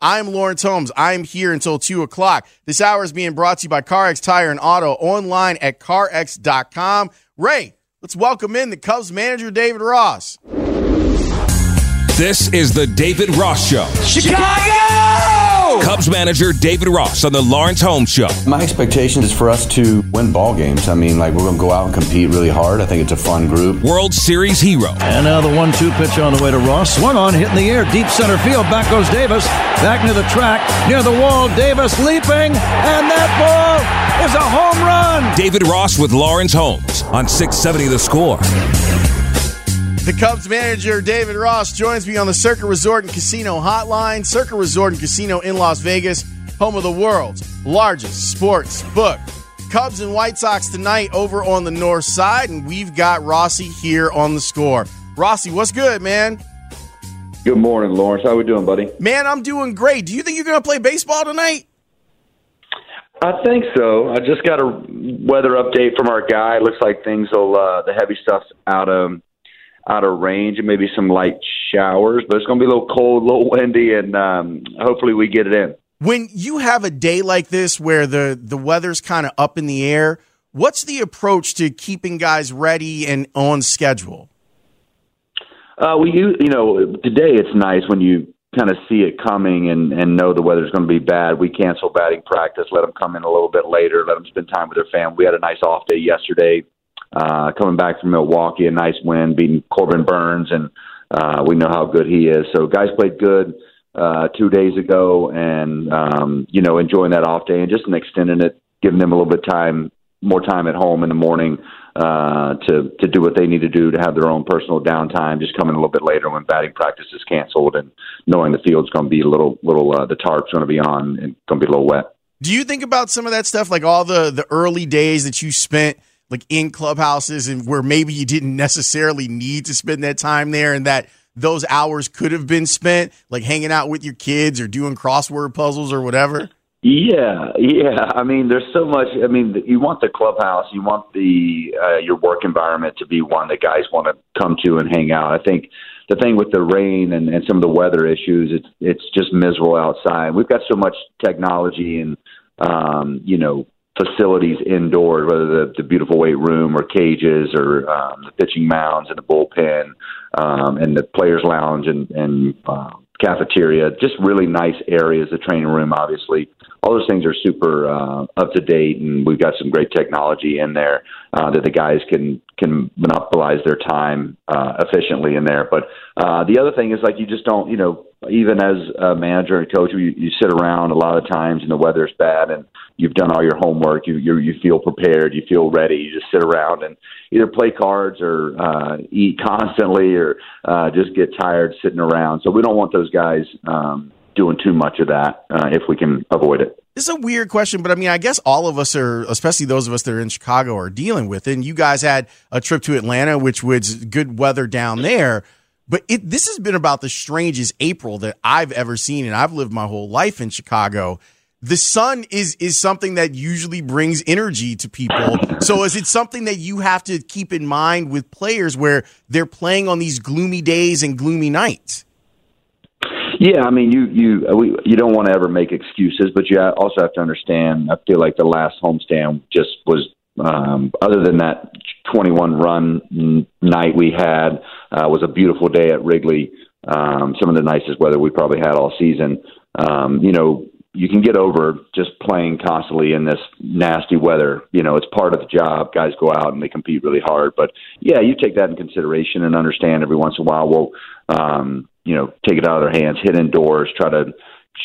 I'm Lawrence Holmes. I'm here until 2 o'clock. This hour is being brought to you by CarX Tire and Auto online at carx.com. Ray, let's welcome in the Cubs manager, David Ross. This is the David Ross Show. Chicago! Cubs manager David Ross on the Lawrence Holmes Show. My expectation is for us to win ball games. I mean, like we're going to go out and compete really hard. I think it's a fun group. World Series hero. And now the one-two pitch on the way to Ross. Swung on, hit in the air, deep center field. Back goes Davis. Back near the track, near the wall. Davis leaping, and that ball is a home run. David Ross with Lawrence Holmes on 670 The Score. The Cubs manager, David Ross, joins me on the Circa Resort and Casino hotline. Circa Resort and Casino in Las Vegas, home of the world's largest sports book. Cubs and White Sox tonight over on the north side, and we've got Rossi here on the score. Rossi, what's good, man? Good morning, Lawrence. How we doing, buddy? Man, I'm doing great. Do you think you're going to play baseball tonight? I think so. I just got a weather update from our guy. Looks like things will uh, the heavy stuff's out of out of range and maybe some light showers, but it's going to be a little cold, a little windy, and um, hopefully we get it in. When you have a day like this where the the weather's kind of up in the air, what's the approach to keeping guys ready and on schedule? Uh, we you you know today it's nice when you kind of see it coming and and know the weather's going to be bad. We cancel batting practice, let them come in a little bit later, let them spend time with their family. We had a nice off day yesterday uh, coming back from Milwaukee, a nice win, beating Corbin Burnes, and uh, we know how good he is. So guys played good uh, two days ago, and um, you know enjoying that off day and just extending it, giving them a little bit time, more time at home in the morning uh, to to do what they need to do to have their own personal downtime. Just coming a little bit later when batting practice is canceled, and knowing the field's going to be a little little uh, the tarp's going to be on and going to be a little wet. Do you think about some of that stuff, like all the the early days that you spent? Like in clubhouses and where maybe you didn't necessarily need to spend that time there and that those hours could have been spent like hanging out with your kids or doing crossword puzzles or whatever? Yeah, yeah. I mean, there's so much. I mean, you want the clubhouse, you want the uh, your work environment to be one that guys want to come to and hang out. I think the thing with the rain and, and some of the weather issues, it's it's just miserable outside. We've got so much technology and um, you know facilities indoors, whether the, the beautiful weight room or cages or um, the pitching mounds and the bullpen um, and the players' lounge and, and uh, cafeteria, just really nice areas. The training room, obviously, all those things are super uh, up to date, and we've got some great technology in there uh, that the guys can can monopolize their time uh, efficiently in there. But uh, the other thing is like you just don't, you know, even as a manager and coach, you, you sit around a lot of times and the weather's bad and you've done all your homework. You you you feel prepared. You feel ready. You just sit around and either play cards or uh, eat constantly or uh, just get tired sitting around. So we don't want those guys um, doing too much of that uh, if we can avoid it. This is a weird question, but I mean, I guess all of us are, especially those of us that are in Chicago, are dealing with it. And you guys had a trip to Atlanta, which was good weather down there. But it, this has been about the strangest April that I've ever seen, and I've lived my whole life in Chicago. The sun is is something that usually brings energy to people. So is it something that you have to keep in mind with players where they're playing on these gloomy days and gloomy nights? Yeah, I mean, you you we, you don't want to ever make excuses, but you also have to understand. I feel like the last homestand just was, um, other than that 21 run night we had, uh, was a beautiful day at Wrigley. Um, some of the nicest weather we probably had all season. Um, you know, you can get over just playing constantly in this nasty weather. You know, it's part of the job. Guys go out and they compete really hard. But yeah, you take that in consideration and understand every once in a while. Well, um, you know, take it out of their hands, hit indoors, try to,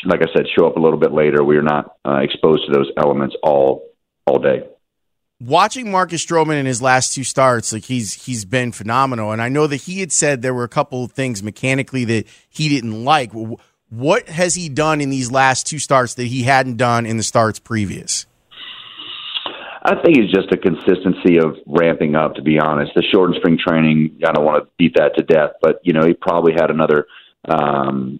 like I said, show up a little bit later. We are not uh, exposed to those elements all all day. Watching Marcus Stroman in his last two starts, like he's he's been phenomenal, and I know that he had said there were a couple of things mechanically that he didn't like. What has he done in these last two starts that he hadn't done in the starts previous? I think it's just a consistency of ramping up. To be honest, the shortened spring training, I don't want to beat that to death, but you know he probably had another um,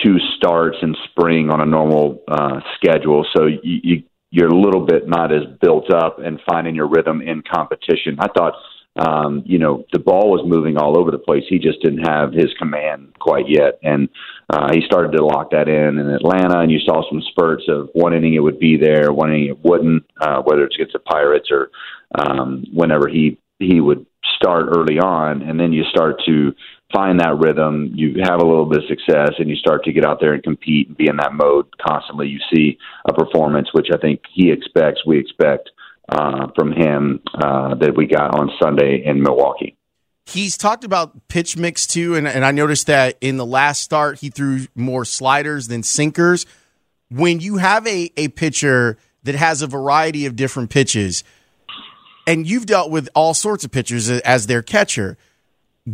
two starts in spring on a normal uh, schedule, so you, you you're a little bit not as built up and finding your rhythm in competition. I thought um, you know, the ball was moving all over the place. He just didn't have his command quite yet, and uh, he started to lock that in in Atlanta. And you saw some spurts of one inning it would be there, one inning it wouldn't, uh, whether it's against the Pirates or um, whenever he he would start early on, and then you start to find that rhythm. You have a little bit of success, and you start to get out there and compete and be in that mode constantly. You see a performance which I think he expects, we expect uh, from him uh, that we got on Sunday in Milwaukee. He's talked about pitch mix too, and, and I noticed that in the last start he threw more sliders than sinkers. When you have a, a pitcher that has a variety of different pitches, and you've dealt with all sorts of pitchers as their catcher,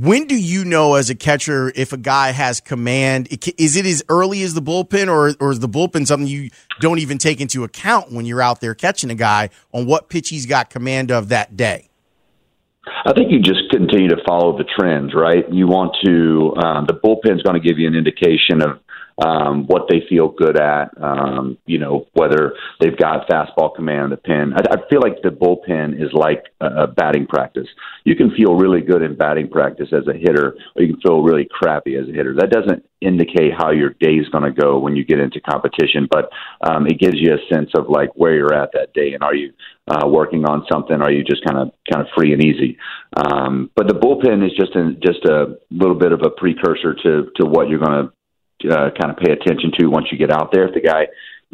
when do you know as a catcher if a guy has command? Is it as early as the bullpen, or, or is the bullpen something you don't even take into account when you're out there catching a guy on what pitch he's got command of that day? I think you just continue to follow the trends, right? You want to, um, the bullpen's going to give you an indication of um, what they feel good at, um, you know, whether they've got fastball command of the pen. I, I feel like the bullpen is like a, a batting practice. You can feel really good in batting practice as a hitter, or you can feel really crappy as a hitter. That doesn't indicate how your day is going to go when you get into competition, but um, it gives you a sense of like where you're at that day and are you uh, working on something? Are you just kind of kind of free and easy? Um, but the bullpen is just a, just a little bit of a precursor to to what you're going to uh, kind of pay attention to once you get out there. If the guy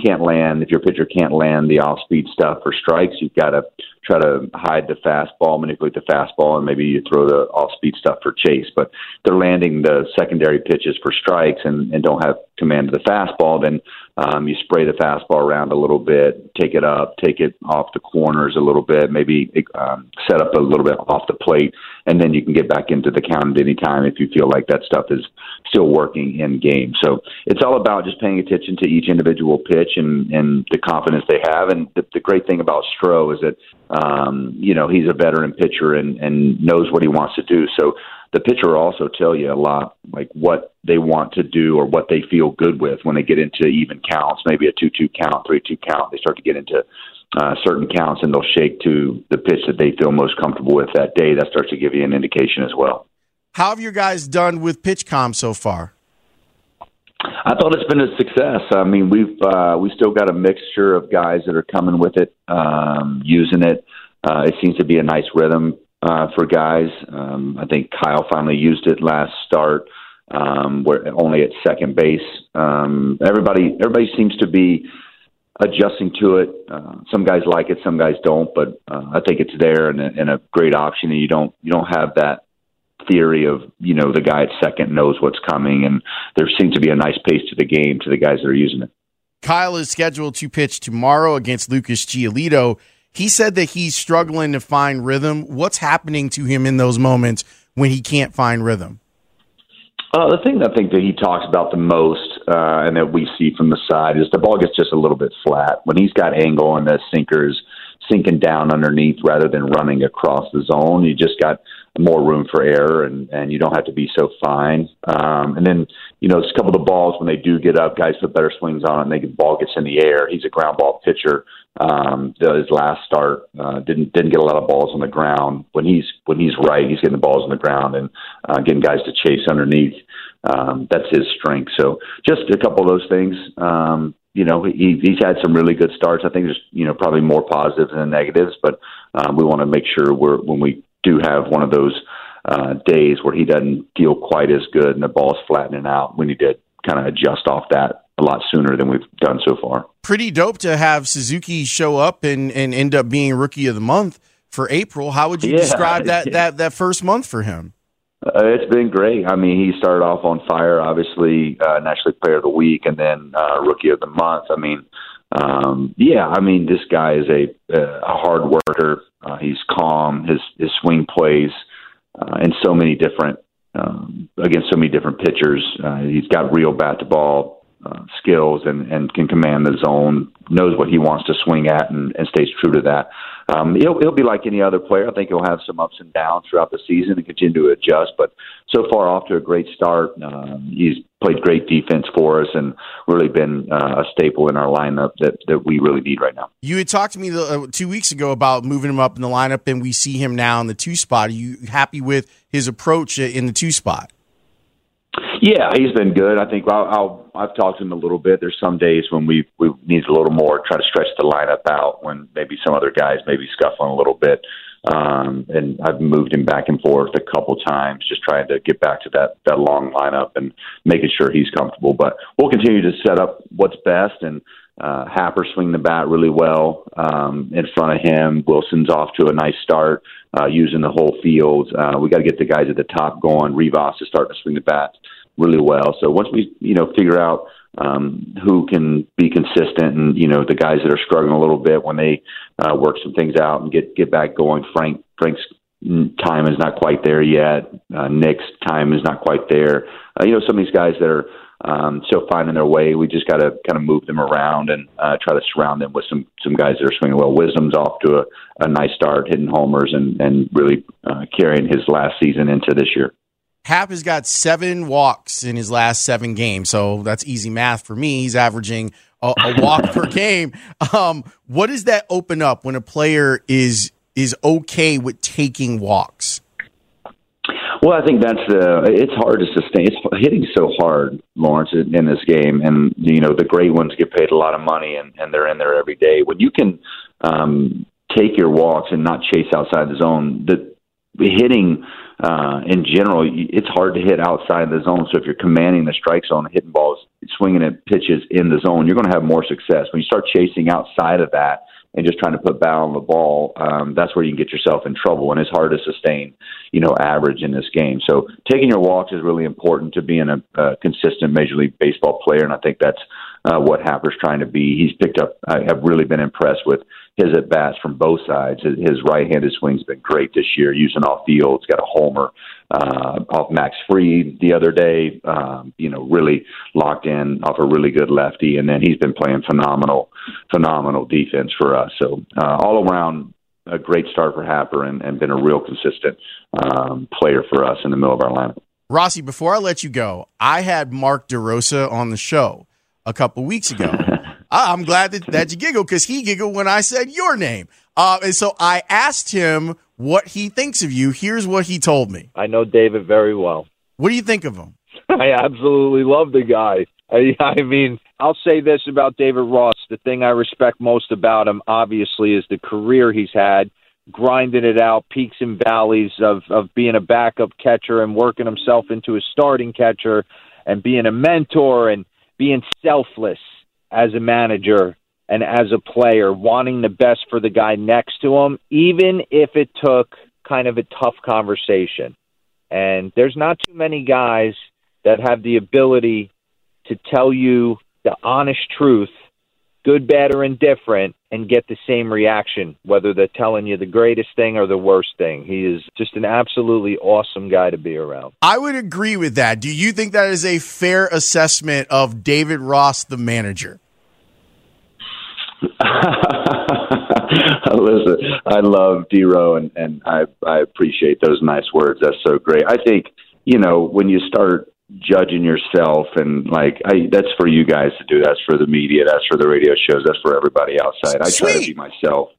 can't land, if your pitcher can't land the off speed stuff for strikes, you've got to try to hide the fastball, manipulate the fastball, and maybe you throw the off speed stuff for chase. But they're landing the secondary pitches for strikes and, and don't have command of the fastball, then um, you spray the fastball around a little bit, take it up, take it off the corners a little bit, maybe um, set up a little bit off the plate, and then you can get back into the count at any time if you feel like that stuff is still working in game. So it's all about just paying attention to each individual pitch and, and the confidence they have. And the, the great thing about Stroh is that um, you know he's a veteran pitcher and, and knows what he wants to do. So the pitcher will also tell you a lot like what they want to do or what they feel good with when they get into even counts, maybe a two-two count, three-two count. They start to get into uh, certain counts and they'll shake to the pitch that they feel most comfortable with that day. That starts to give you an indication as well. How have your guys done with PitchCom so far? I thought it's been a success. I mean, we've uh, we still got a mixture of guys that are coming with it, um, using it. Uh, it seems to be a nice rhythm uh, for guys. Um, I think Kyle finally used it last start, um, where only at second base. Um, everybody everybody seems to be adjusting to it. Uh, some guys like it, some guys don't, but uh, I think it's there and a, and a great option. And you don't you don't have that theory of you know the guy at second knows what's coming, and there seems to be a nice pace to the game to the guys that are using it. Kyle is scheduled to pitch tomorrow against Lucas Giolito. He said that he's struggling to find rhythm. What's happening to him in those moments when he can't find rhythm? Uh, the thing I think that he talks about the most, uh, and that we see from the side, is the ball gets just a little bit flat. When he's got angle and the sinkers sinking down underneath rather than running across the zone, you just got more room for error, and and you don't have to be so fine. Um, and then you know, it's a couple of the balls when they do get up, guys put better swings on it, and they, the ball gets in the air. He's a ground ball pitcher. Um, his last start uh, didn't didn't get a lot of balls on the ground. When he's when he's right, he's getting the balls on the ground and uh, getting guys to chase underneath. Um, that's his strength. So just a couple of those things. Um, you know, he, he's had some really good starts. I think there's you know probably more positives than negatives, but um, we want to make sure we're when we do have one of those uh, days where he doesn't feel quite as good and the ball's flattening out, we need to kind of adjust off that a lot sooner than we've done so far. Pretty dope to have Suzuki show up and, and end up being rookie of the month for April. How would you yeah. describe that, that, that first month for him? Uh, it's been great. I mean, he started off on fire, obviously, uh, National League Player of the Week, and then uh, Rookie of the Month. I mean, um, yeah, I mean, this guy is a a hard worker. Uh, he's calm. His his swing plays uh, in so many different um, against so many different pitchers. Uh, he's got real bat to ball uh, skills and and can command the zone. Knows what he wants to swing at and, and stays true to that. Um, he'll he'll be like any other player. I think he'll have some ups and downs throughout the season and continue to adjust. But so far, off to a great start. Um, he's played great defense for us and really been uh, a staple in our lineup that that we really need right now. You had talked to me uh, two weeks ago about moving him up in the lineup, and we see him now in the two spot. Are you happy with his approach in the two spot? Yeah, he's been good. I think I'll, I'll I've talked to him a little bit. There's some days when we we need a little more, try to stretch the lineup out when maybe some other guys maybe scuffling a little bit. Um, and I've moved him back and forth a couple times, just trying to get back to that that long lineup and making sure he's comfortable. But we'll continue to set up what's best and uh, Happer swing the bat really well um, in front of him. Willson's off to a nice start uh, using the whole field. Uh, we got to get the guys at the top going. Rivas is starting to swing the bat really well. So once we you know figure out um, who can be consistent and you know the guys that are struggling a little bit when they uh, work some things out and get get back going. Frank Frank's time is not quite there yet. Uh, Nick's time is not quite there. Uh, you know some of these guys that are um, still finding their way. We just got to kind of move them around and uh, try to surround them with some some guys that are swinging well. Wisdom's off to a, a nice start, hitting homers and and really uh, carrying his last season into this year. Happ has got seven walks in his last seven games, so that's easy math for me. He's averaging a, a walk per game. Um, what does that open up when a player is is okay with taking walks? Well, I think that's uh, it's hard to sustain. It's hitting so hard, Lawrence, in this game, and you know the great ones get paid a lot of money, and, and they're in there every day. When you can um, take your walks and not chase outside the zone, the hitting uh, in general, it's hard to hit outside the zone. So if you're commanding the strike zone, hitting balls, swinging at pitches in the zone, you're going to have more success. When you start chasing outside of that and just trying to put bat on the ball, um, that's where you can get yourself in trouble, and it's hard to sustain, you know, average in this game. So taking your walks is really important to being a, a consistent Major League Baseball player, and I think that's uh, what Happer's trying to be. He's picked up. I have really been impressed with his at bats from both sides. His right-handed swing's been great this year, using off field. He's got a homer uh, off Max Fried the other day. Um, you know, really locked in off a really good lefty, and then he's been playing phenomenal, phenomenal defense for us. So uh, all around, a great start for Happer, and, and been a real consistent um, player for us in the middle of our lineup. Rossi, before I let you go, I had Mark DeRosa on the show a couple weeks ago. I'm glad that, that you giggled because he giggled when I said your name. Uh, and so I asked him what he thinks of you. Here's what he told me. I know David very well. What do you think of him? I absolutely love the guy. I, I mean, I'll say this about David Ross. The thing I respect most about him, obviously, is the career he's had, grinding it out, peaks and valleys of, of being a backup catcher and working himself into a starting catcher and being a mentor and being selfless as a manager and as a player, wanting the best for the guy next to him, even if it took kind of a tough conversation. And there's not too many guys that have the ability to tell you the honest truth, good, bad, or indifferent, and get the same reaction, whether they're telling you the greatest thing or the worst thing. He is just an absolutely awesome guy to be around. I would agree with that. Do you think that is a fair assessment of David Ross, the manager? Listen, I love Dero, and and I I appreciate those nice words. That's so great. I think you know when you start judging yourself and like I that's for you guys to do. That's for the media. That's for the radio shows. That's for everybody outside. I try to be myself.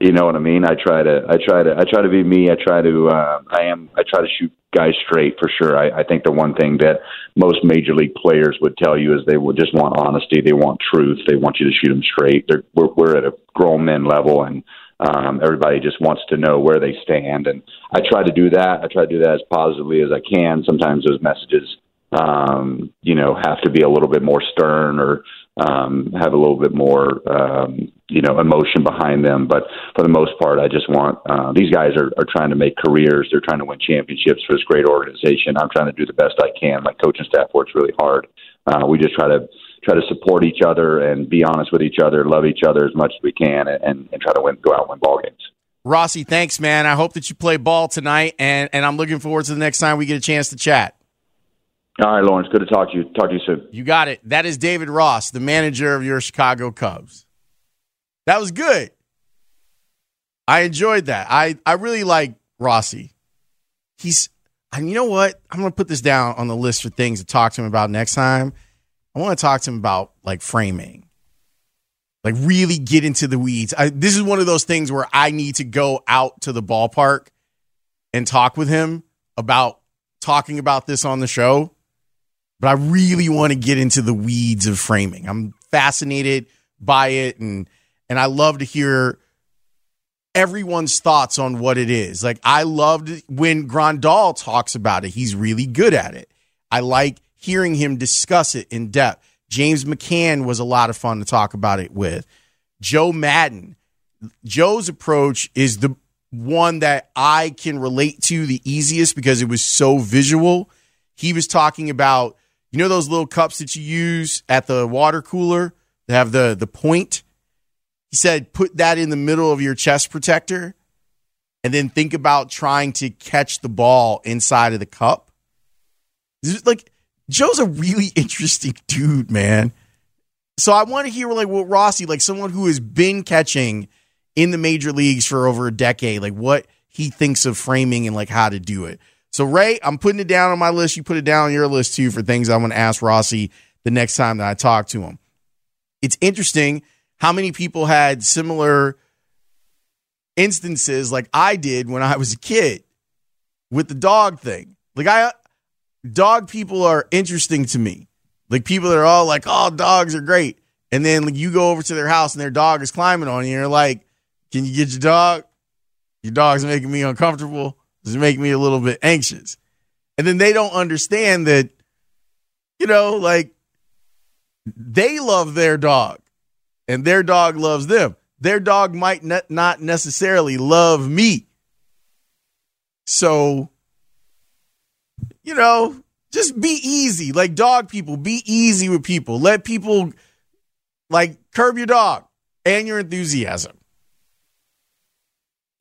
You know what I mean? I try to I try to I try to be me. I try to uh, I am I try to shoot guys straight for sure. I, I think the one thing that most major league players would tell you is they would just want honesty. They want truth. They want you to shoot them straight. They're, we're, we're at a grown men level, and um, everybody just wants to know where they stand. And I try to do that. I try to do that as positively as I can. Sometimes those messages um, you know, have to be a little bit more stern or um, have a little bit more, um, you know, emotion behind them. But for the most part, I just want uh, these guys are, are trying to make careers. They're trying to win championships for this great organization. I'm trying to do the best I can. My coaching staff works really hard. Uh, we just try to try to support each other and be honest with each other, love each other as much as we can, and, and try to win, go out and win ball games. Rossi, thanks, man. I hope that you play ball tonight, and, and I'm looking forward to the next time we get a chance to chat. All right, Lawrence. Good to talk to you. Talk to you soon. You got it. That is David Ross, the manager of your Chicago Cubs. That was good. I enjoyed that. I I really like Rossi. He's and you know what? I'm gonna put this down on the list for things to talk to him about next time. I want to talk to him about like framing, like really get into the weeds. I, this is one of those things where I need to go out to the ballpark and talk with him about talking about this on the show. But I really want to get into the weeds of framing. I'm fascinated by it, and and I love to hear everyone's thoughts on what it is. Like I loved when Grandal talks about it. He's really good at it. I like hearing him discuss it in depth. James McCann was a lot of fun to talk about it with. Joe Maddon. Joe's approach is the one that I can relate to the easiest because it was so visual. He was talking about, you know, those little cups that you use at the water cooler that have the the point he said, put that in the middle of your chest protector and then think about trying to catch the ball inside of the cup. Like, Joe's a really interesting dude, man. So I want to hear like what Rossi, like someone who has been catching in the major leagues for over a decade, like what he thinks of framing and like how to do it. So Ray, I'm putting it down on my list. You put it down on your list too for things I'm going to ask Rossi the next time that I talk to him. It's interesting how many people had similar instances like I did when I was a kid with the dog thing. Like I dog people are interesting to me. Like people that are all like, "Oh, dogs are great." And then like, you go over to their house and their dog is climbing on you. And you're like, "Can you get your dog? Your dog's making me uncomfortable. It's making me a little bit anxious." And then they don't understand that you know, like they love their dog and their dog loves them. Their dog might not necessarily love me. So, you know, just be easy. Like dog people, be easy with people. Let people like curb your dog and your enthusiasm.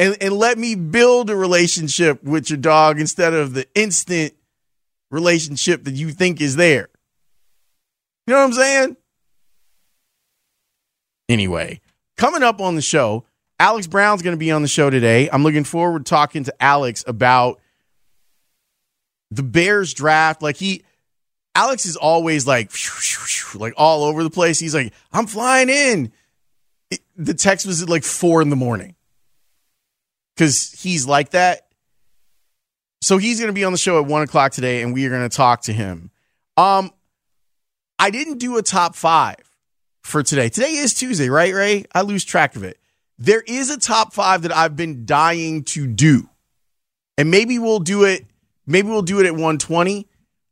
And, and let me build a relationship with your dog instead of the instant relationship that you think is there. You know what I'm saying? Anyway, coming up on the show, Alex Brown's going to be on the show today. I'm looking forward to talking to Alex about the Bears draft. Like he, Alex is always like, like all over the place. He's like, I'm flying in. It, the text was at like four in the morning because he's like that. So he's going to be on the show at one o'clock today, and we are going to talk to him. Um, I didn't do a top five for today. Today is Tuesday, right, Ray? I lose track of it. There is a top five that I've been dying to do. And maybe we'll do it, maybe we'll do it at 120.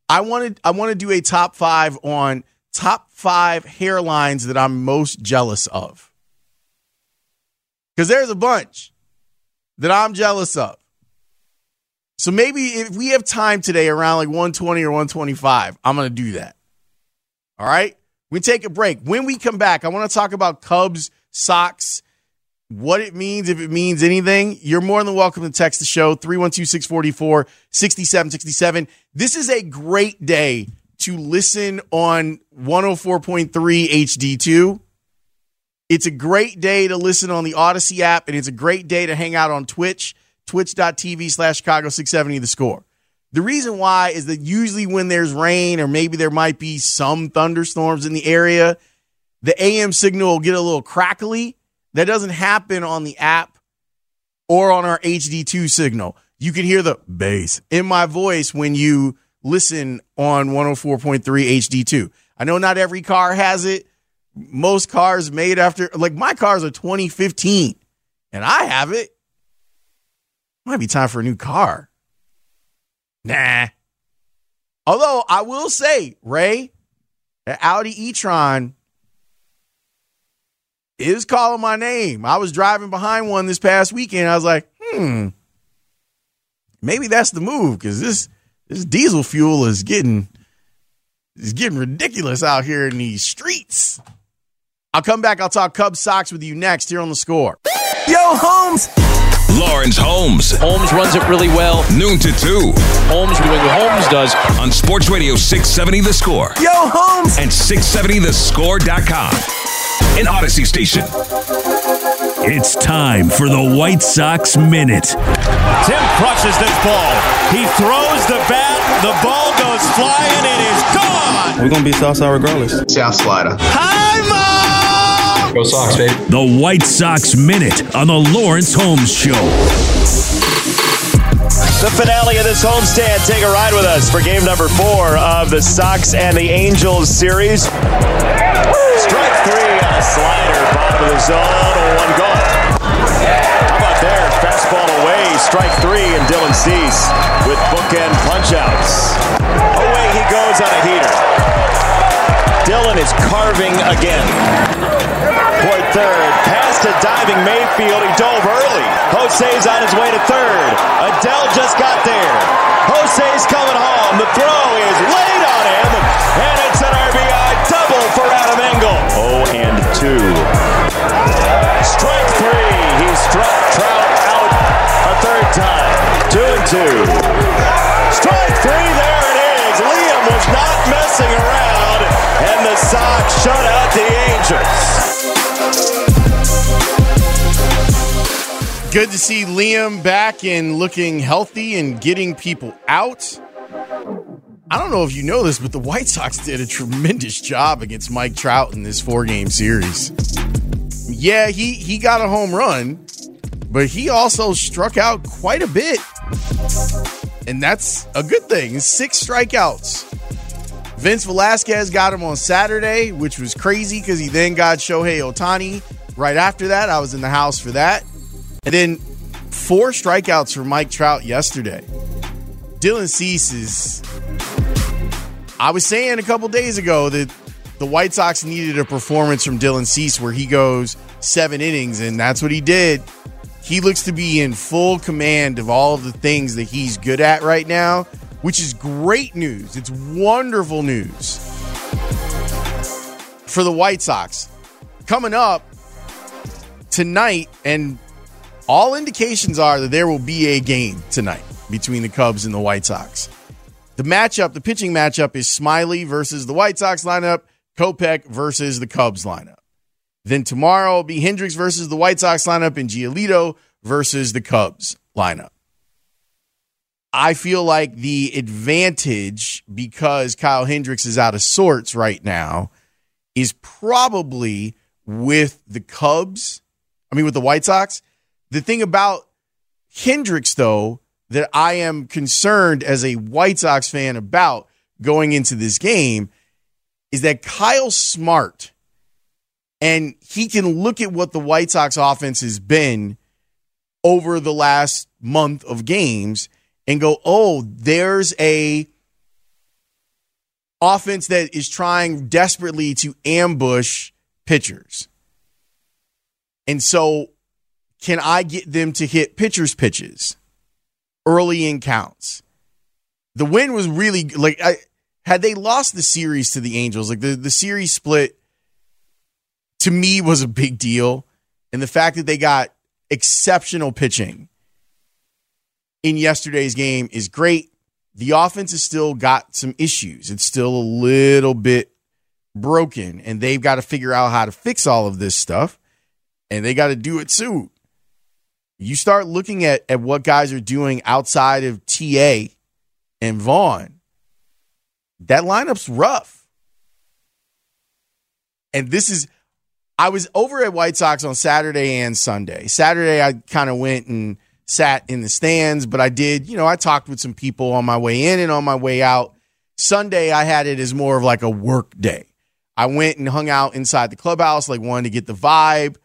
I wanted I want to do a top five on top five hairlines that I'm most jealous of. Because there's a bunch that I'm jealous of. So maybe if we have time today around like 120 or 125, I'm going to do that. All right. We take a break. When we come back, I want to talk about Cubs Sox, what it means, if it means anything. You're more than welcome to text the show 312 644 6767. This is a great day to listen on 104.3 HD2. It's a great day to listen on the Audacy app, and it's a great day to hang out on Twitch, twitch.tv slash Chicago 670 the score. The reason why is that usually when there's rain or maybe there might be some thunderstorms in the area, the AM signal will get a little crackly. That doesn't happen on the app or on our HD2 signal. You can hear the bass in my voice when you listen on 104.3 HD2. I know not every car has it. Most cars made after, like my cars are 2015 and I have it. Might be time for a new car. Nah. Although I will say, Ray, the Audi e-tron is calling my name. I was driving behind one this past weekend. I was like, hmm, maybe that's the move because this this diesel fuel is getting is getting ridiculous out here in these streets. I'll come back. I'll talk Cubs Sox with you next here on the score. Yo, Holmes. Lawrence Holmes. Holmes runs it really well. Noon to 2. Holmes doing what Holmes does. On Sports Radio 670 The Score. Yo, Holmes. And 670thescore.com. An Audacy station. It's time for the White Sox Minute. Tim crushes this ball. He throws the bat. The ball goes flying. It is gone. We're going to be south Southside regardless. South Slider. Hi, Mom! Go Sox, baby. The White Sox Minute on the Lawrence Holmes Show. The finale of this homestand. Take a ride with us for game number four of the Sox and the Angels series. Strike three on a slider, bottom of the zone, one gone. How about there? Fastball away, strike three, and Dylan Cease with bookend punchouts. Away he goes on a heater. Dylan is carving again. Toward third, past a diving Mayfield. He dove early. Jose's on his way to third. Adell just got there. Jose's coming home. The throw is laid on him, and it's an RBI double for Adam Engel. 0 and 2. Strike three. He struck Trout out a third time. Two and two. Strike three. There it is. Liam was not messing around, and the Sox shut out the Angels. Good to see Liam back and looking healthy and getting people out. I don't know if you know this, but the White Sox did a tremendous job against Mike Trout in this four game series. Yeah, he, he got a home run, but he also struck out quite a bit. And that's a good thing. Six strikeouts. Vince Velasquez got him on Saturday, which was crazy because he then got Shohei Ohtani right after that. I was in the house for that. And then four strikeouts for Mike Trout yesterday. Dylan Cease is. I was saying a couple days ago that the White Sox needed a performance from Dylan Cease where he goes seven innings, and that's what he did. He looks to be in full command of all of the things that he's good at right now, which is great news. It's wonderful news for the White Sox. Coming up tonight, and all indications are that there will be a game tonight between the Cubs and the White Sox. The matchup, the pitching matchup is Smyly versus the White Sox lineup, Kopech versus the Cubs lineup. Then tomorrow will be Hendricks versus the White Sox lineup and Giolito versus the Cubs lineup. I feel like the advantage because Kyle Hendricks is out of sorts right now is probably with the Cubs. I mean, with the White Sox. The thing about Hendricks, though, that I am concerned as a White Sox fan about going into this game is that Kyle Smart, and he can look at what the White Sox offense has been over the last month of games and go, oh, there's a offense that is trying desperately to ambush pitchers. And so can I get them to hit pitchers' pitches early in counts? The win was really like I had they lost the series to the Angels, like the, the series split to me was a big deal. And the fact that they got exceptional pitching in yesterday's game is great. The offense has still got some issues. It's still a little bit broken, and they've got to figure out how to fix all of this stuff, and they got to do it soon. You start looking at, at what guys are doing outside of TA and Vaughn, that lineup's rough. And this is, I was over at White Sox on Saturday and Sunday. Saturday, I kind of went and sat in the stands, but I did, you know, I talked with some people on my way in and on my way out. Sunday, I had it as more of like a work day. I went and hung out inside the clubhouse, like wanted to get the vibe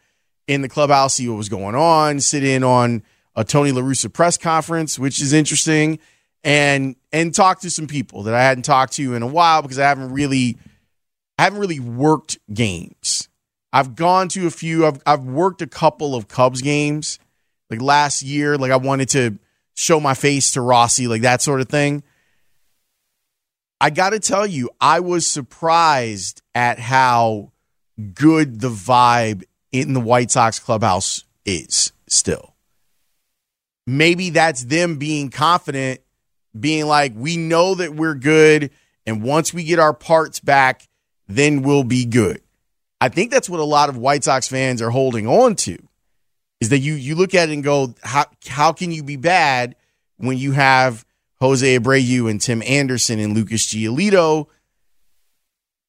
in the clubhouse, see what was going on, sit in on a Tony La Russa press conference, which is interesting, and and talk to some people that I hadn't talked to in a while because I haven't really I haven't really worked games. I've gone to a few. I've I've worked a couple of Cubs games like last year, like I wanted to show my face to Rossi, like that sort of thing. I got to tell you, I was surprised at how good the vibe in the White Sox clubhouse is still. Maybe that's them being confident, being like, we know that we're good. And once we get our parts back, then we'll be good. I think that's what a lot of White Sox fans are holding on to is that you you look at it and go, how how can you be bad when you have Jose Abreu and Tim Anderson and Lucas Giolito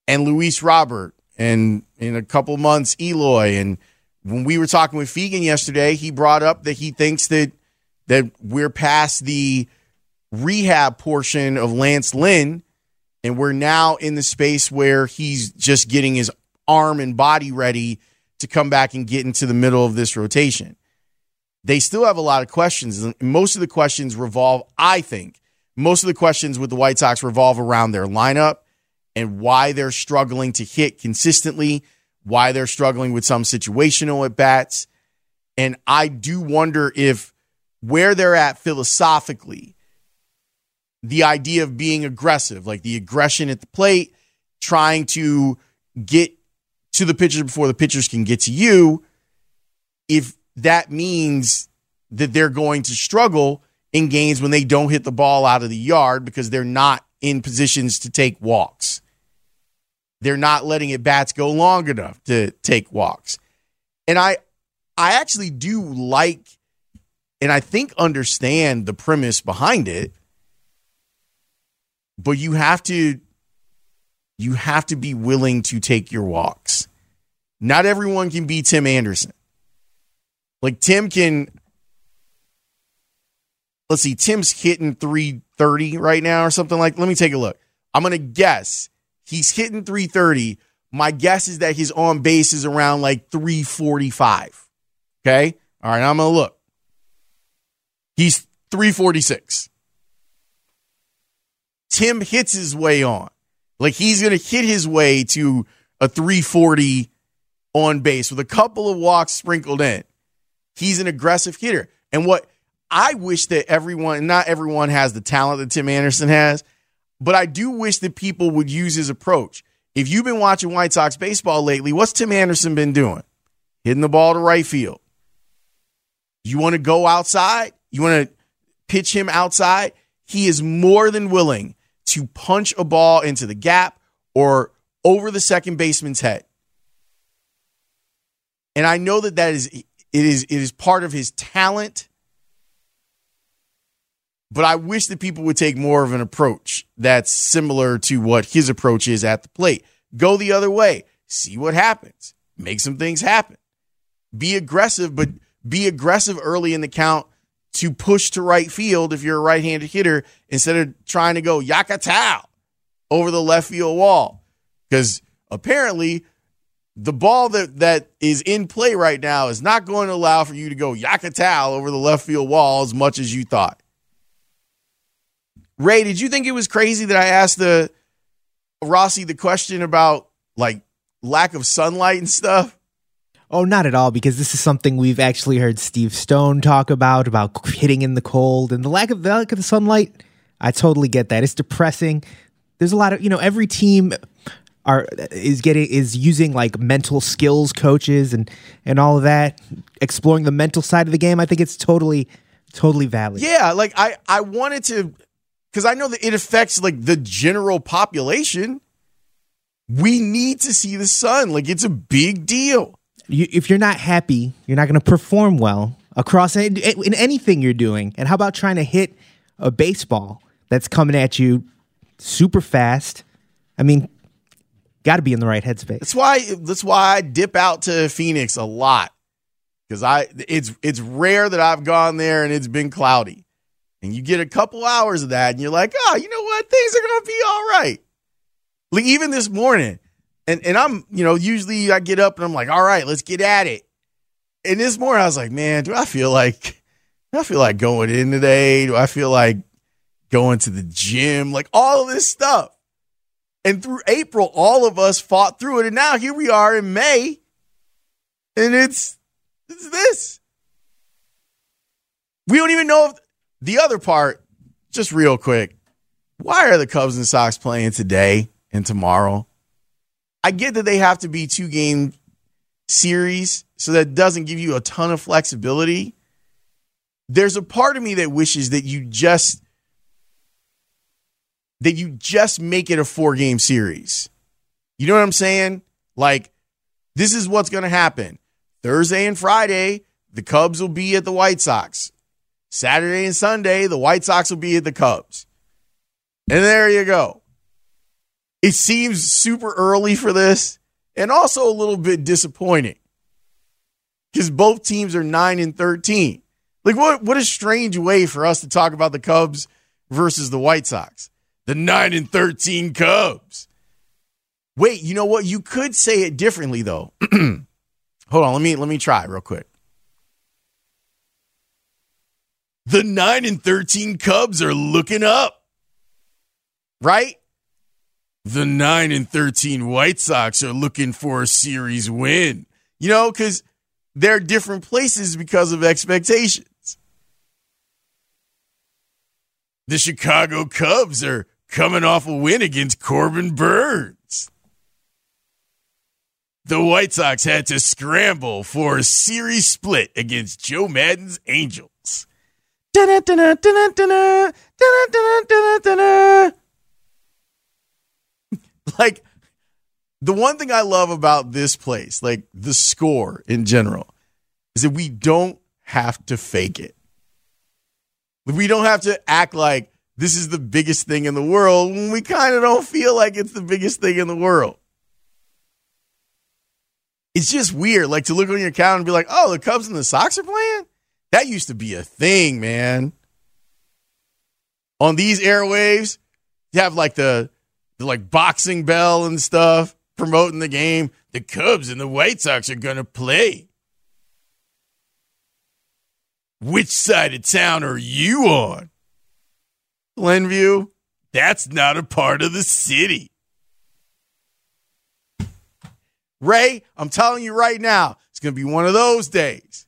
and Luis Robert and in a couple months Eloy? And when we were talking with Fegan yesterday, he brought up that he thinks that that we're past the rehab portion of Lance Lynn and we're now in the space where he's just getting his arm and body ready to come back and get into the middle of this rotation. They still have a lot of questions. Most of the questions revolve, I think, most of the questions with the White Sox revolve around their lineup and why they're struggling to hit consistently, why they're struggling with some situational at bats. And I do wonder if where they're at philosophically, the idea of being aggressive, like the aggression at the plate, trying to get to the pitchers before the pitchers can get to you, if that means that they're going to struggle in games when they don't hit the ball out of the yard because they're not in positions to take walks. They're not letting at bats go long enough to take walks. And I I actually do like and I think understand the premise behind it. But you have to you have to be willing to take your walks. Not everyone can be Tim Anderson. Like Tim can let's see, Tim's hitting 330 right now or something like. Let me take a look. I'm gonna guess he's hitting 330. My guess is that his on base is around like 345. Okay. All right. I'm gonna look. He's 346. Tim hits his way on. Like he's gonna hit his way to a 340 on base with a couple of walks sprinkled in. He's an aggressive hitter. And what I wish that everyone, not everyone has the talent that Tim Anderson has, but I do wish that people would use his approach. If you've been watching White Sox baseball lately, what's Tim Anderson been doing? Hitting the ball to right field. You want to go outside? You want to pitch him outside? He is more than willing to punch a ball into the gap or over the second baseman's head. And I know that that is it is it is part of his talent but I wish that people would take more of an approach that's similar to what his approach is at the plate. Go the other way, see what happens, make some things happen. Be aggressive, but be aggressive early in the count to push to right field if you're a right handed hitter instead of trying to go yakatao over the left field wall. Because apparently, the ball that, that is in play right now is not going to allow for you to go yakatao over the left field wall as much as you thought. Ray, did you think it was crazy that I asked the Rossi the question about like lack of sunlight and stuff? Oh, not at all, because this is something we've actually heard Steve Stone talk about, about hitting in the cold and the lack of the lack of the sunlight. I totally get that. It's depressing. There's a lot of you know, every team are is getting is using like mental skills coaches and and all of that, exploring the mental side of the game. I think it's totally totally valid. Yeah, like I I wanted to because I know that it affects like the general population. We need to see the sun. Like it's a big deal. You, if you're not happy, you're not going to perform well across in, in anything you're doing. And how about trying to hit a baseball that's coming at you super fast? I mean, got to be in the right headspace. That's why. That's why I dip out to Phoenix a lot because I it's it's rare that I've gone there and it's been cloudy and you get a couple hours of that and you're like, oh, you know what? Things are going to be all right. Like even this morning, and, and I'm, you know, usually I get up and I'm like, all right, let's get at it. And this morning I was like, man, do I feel like, do I feel like going in today? Do I feel like going to the gym? Like all of this stuff. And through April, all of us fought through it. And now here we are in May. And it's, it's this. We don't even know if the other part, just real quick, why are the Cubs and Sox playing today and tomorrow? I get that they have to be two game series, so that doesn't give you a ton of flexibility. There's a part of me that wishes that you just that you just make it a four game series. You know what I'm saying? Like this is what's going to happen. Thursday and Friday, the Cubs will be at the White Sox. Saturday and Sunday, the White Sox will be at the Cubs. And there you go. It seems super early for this and also a little bit disappointing because both teams are 9 and 13. Like, what, what a strange way for us to talk about the Cubs versus the White Sox. The 9 and 13 Cubs. Wait, you know what? You could say it differently though. Hold on, let me let me try real quick. The 9 and 13 Cubs are looking up. Right? The 9 and 13 White Sox are looking for a series win. You know, cuz they're different places because of expectations. The Chicago Cubs are coming off a win against Corbin Burnes. The White Sox had to scramble for a series split against Joe Maddon's Angels. Like, the one thing I love about this place, like the score in general, is that we don't have to fake it. We don't have to act like this is the biggest thing in the world when we kind of don't feel like it's the biggest thing in the world. It's just weird, like to look on your calendar and be like, oh, the Cubs and the Sox are playing? That used to be a thing, man. On these airwaves, you have like the, the like boxing bell and stuff promoting the game. The Cubs and the White Sox are going to play. Which side of town are you on? Glenview? That's not a part of the city. Ray, I'm telling you right now, it's going to be one of those days.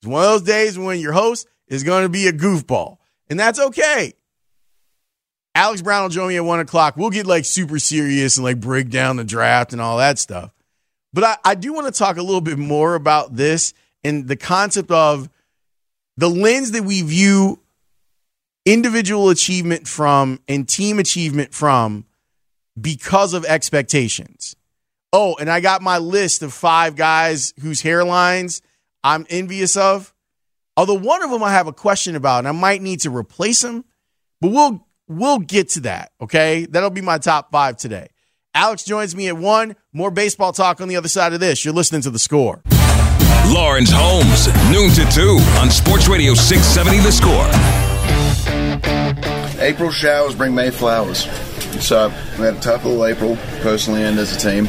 It's one of those days when your host is going to be a goofball, and that's okay. Alex Brown will join me at one o'clock. We'll get like super serious and like break down the draft and all that stuff. But I, I do want to talk a little bit more about this and the concept of the lens that we view individual achievement from and team achievement from because of expectations. Oh, and I got my list of five guys whose hairlines I'm envious of. Although one of them I have a question about, and I might need to replace him, but we'll we'll get to that. Okay, that'll be my top five today. Alex joins me at one. More baseball talk on the other side of this. You're listening to the score. Lawrence Holmes, noon to 2 on Sports Radio 670 The Score. April showers bring May flowers. So we had a tough little April, personally and as a team.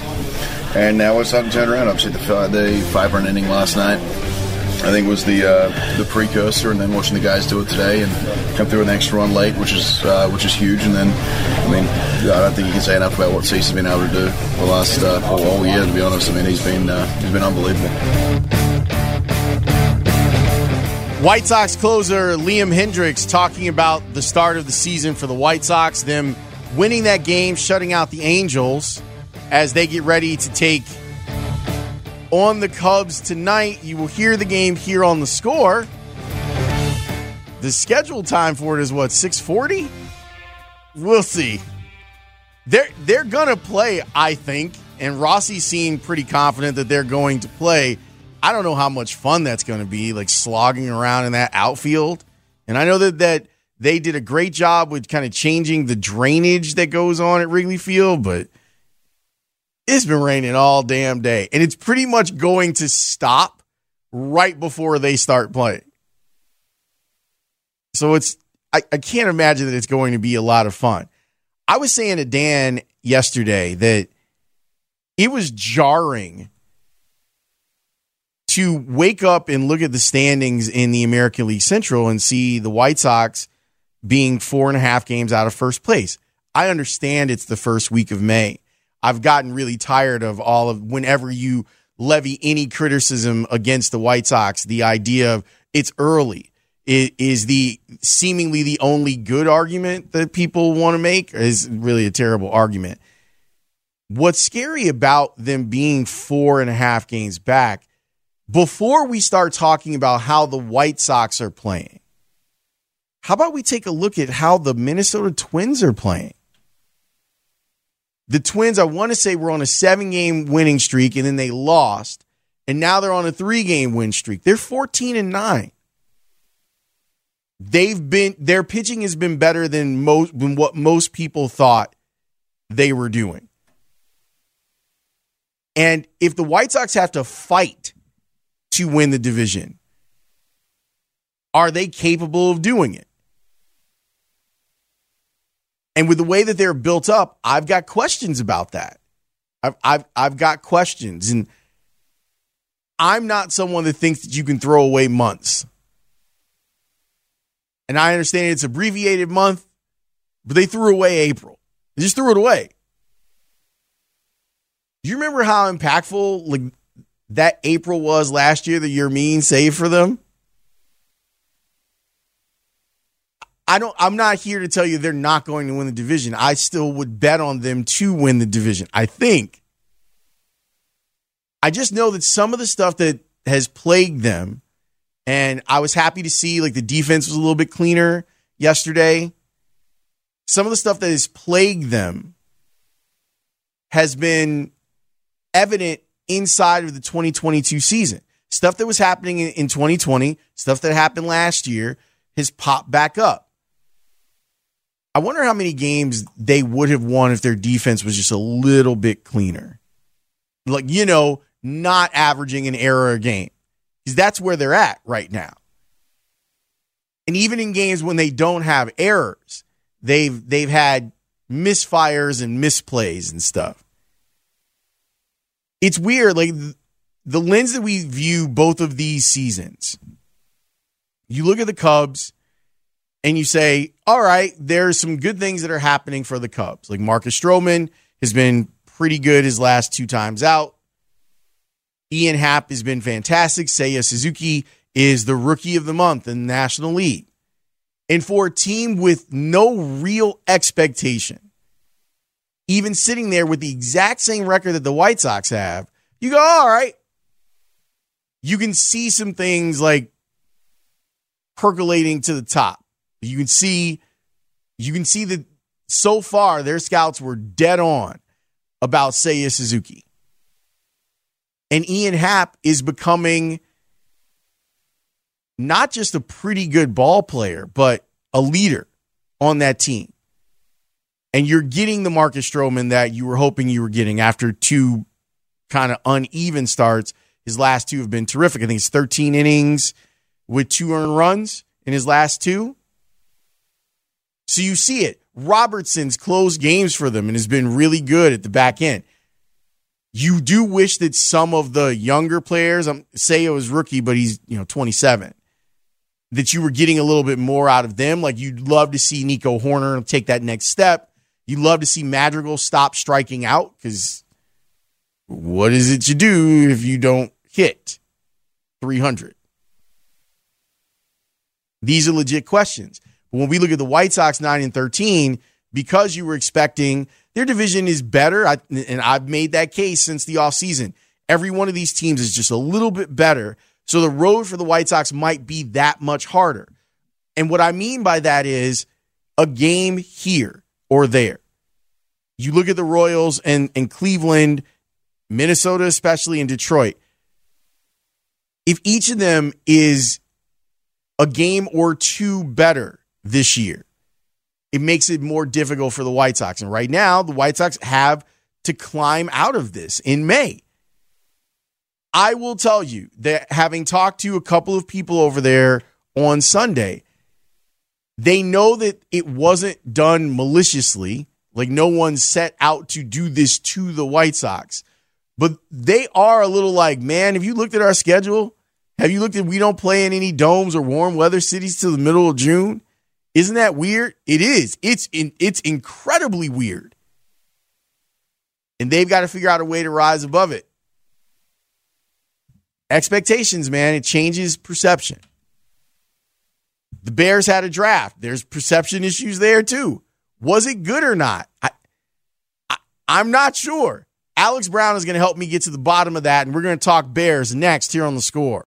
And now we're starting to turn around. Obviously, the, the five run inning last night I think was the uh, the precursor, and then watching the guys do it today and come through an extra run late, which is uh, which is huge. And then, I mean, I don't think you can say enough about what Cease's been able to do the last uh, all year. To be honest, I mean, he's been uh, he's been unbelievable. White Sox closer Liam Hendriks talking about the start of the season for the White Sox, them winning that game, shutting out the Angels as they get ready to take on the Cubs tonight. You will hear the game here on the score. The scheduled time for it is what, 640? We'll see. They're they're gonna play, I think, and Rossi seemed pretty confident that they're going to play. I don't know how much fun that's gonna be, like slogging around in that outfield. And I know that that they did a great job with kind of changing the drainage that goes on at Wrigley Field, but it's been raining all damn day, and it's pretty much going to stop right before they start playing. So it's I, I can't imagine that it's going to be a lot of fun. I was saying to Dan yesterday that it was jarring to wake up and look at the standings in the American League Central and see the White Sox being four and a half games out of first place. I understand it's the first week of May. I've gotten really tired of all of whenever you levy any criticism against the White Sox, the idea of it's early is the seemingly the only good argument that people want to make is really a terrible argument. What's scary about them being four and a half games back, before we start talking about how the White Sox are playing, how about we take a look at how the Minnesota Twins are playing? The Twins, I want to say, were on a seven game winning streak and then they lost. and now they're on a three game win streak. They're 14 and 9. They've been their pitching has been better than most than what most people thought they were doing. And if the White Sox have to fight to win the division, are they capable of doing it? And with the way that they're built up, I've got questions about that. I've I've I've got questions and I'm not someone that thinks that you can throw away months. And I understand it's abbreviated month, but they threw away April. They just threw it away. Do you remember how impactful like that April was last year, the year mean save for them? I don't I'm not here to tell you they're not going to win the division. I still would bet on them to win the division. I think. I just know that some of the stuff that has plagued them and I was happy to see like the defense was a little bit cleaner yesterday. Some of the stuff that has plagued them has been evident inside of the 2022 season. Stuff that was happening in 2020, stuff that happened last year has popped back up. I wonder how many games they would have won if their defense was just a little bit cleaner. Like, you know, not averaging an error a game. Because that's where they're at right now. And even in games when they don't have errors, they've they've had misfires and misplays and stuff. It's weird, like the lens that we view both of these seasons. You look at the Cubs and you say, all right, there's some good things that are happening for the Cubs. Like Marcus Stroman has been pretty good his last two times out. Ian Happ has been fantastic. Seiya Suzuki is the rookie of the month in the National League. And for a team with no real expectation, even sitting there with the exact same record that the White Sox have, you go, oh, all right. You can see some things like percolating to the top. You can see you can see that so far their scouts were dead on about Seiya Suzuki. And Ian Happ is becoming not just a pretty good ball player, but a leader on that team. And you're getting the Marcus Stroman that you were hoping you were getting after two kind of uneven starts. His last two have been terrific. I think it's 13 innings with two earned runs in his last two. So you see it. Robertson's closed games for them and has been really good at the back end. You do wish that some of the younger players, I'm say it was rookie, but he's you know 27, that you were getting a little bit more out of them. Like you'd love to see Nico Hoerner take that next step. You'd love to see Madrigal stop striking out because what is it you do if you don't hit 300? These are legit questions. But when we look at the White Sox 9 and 13, because you were expecting their division is better, I, and I've made that case since the offseason. Every one of these teams is just a little bit better. So the road for the White Sox might be that much harder. And what I mean by that is a game here or there. You look at the Royals and, and Cleveland, Minnesota, especially in Detroit. If each of them is a game or two better this year, it makes it more difficult for the White Sox. And right now, the White Sox have to climb out of this in May. I will tell you that having talked to a couple of people over there on Sunday, they know that it wasn't done maliciously. Like no one set out to do this to the White Sox. But they are a little like, man, have you looked at our schedule? Have you looked at we don't play in any domes or warm weather cities till the middle of June? Isn't that weird? It is. It's in, it's incredibly weird. And they've got to figure out a way to rise above it. Expectations, man, it changes perception. The Bears had a draft. There's perception issues there too. Was it good or not? I, I I'm not sure. Alex Brown is going to help me get to the bottom of that, and we're going to talk Bears next here on the score.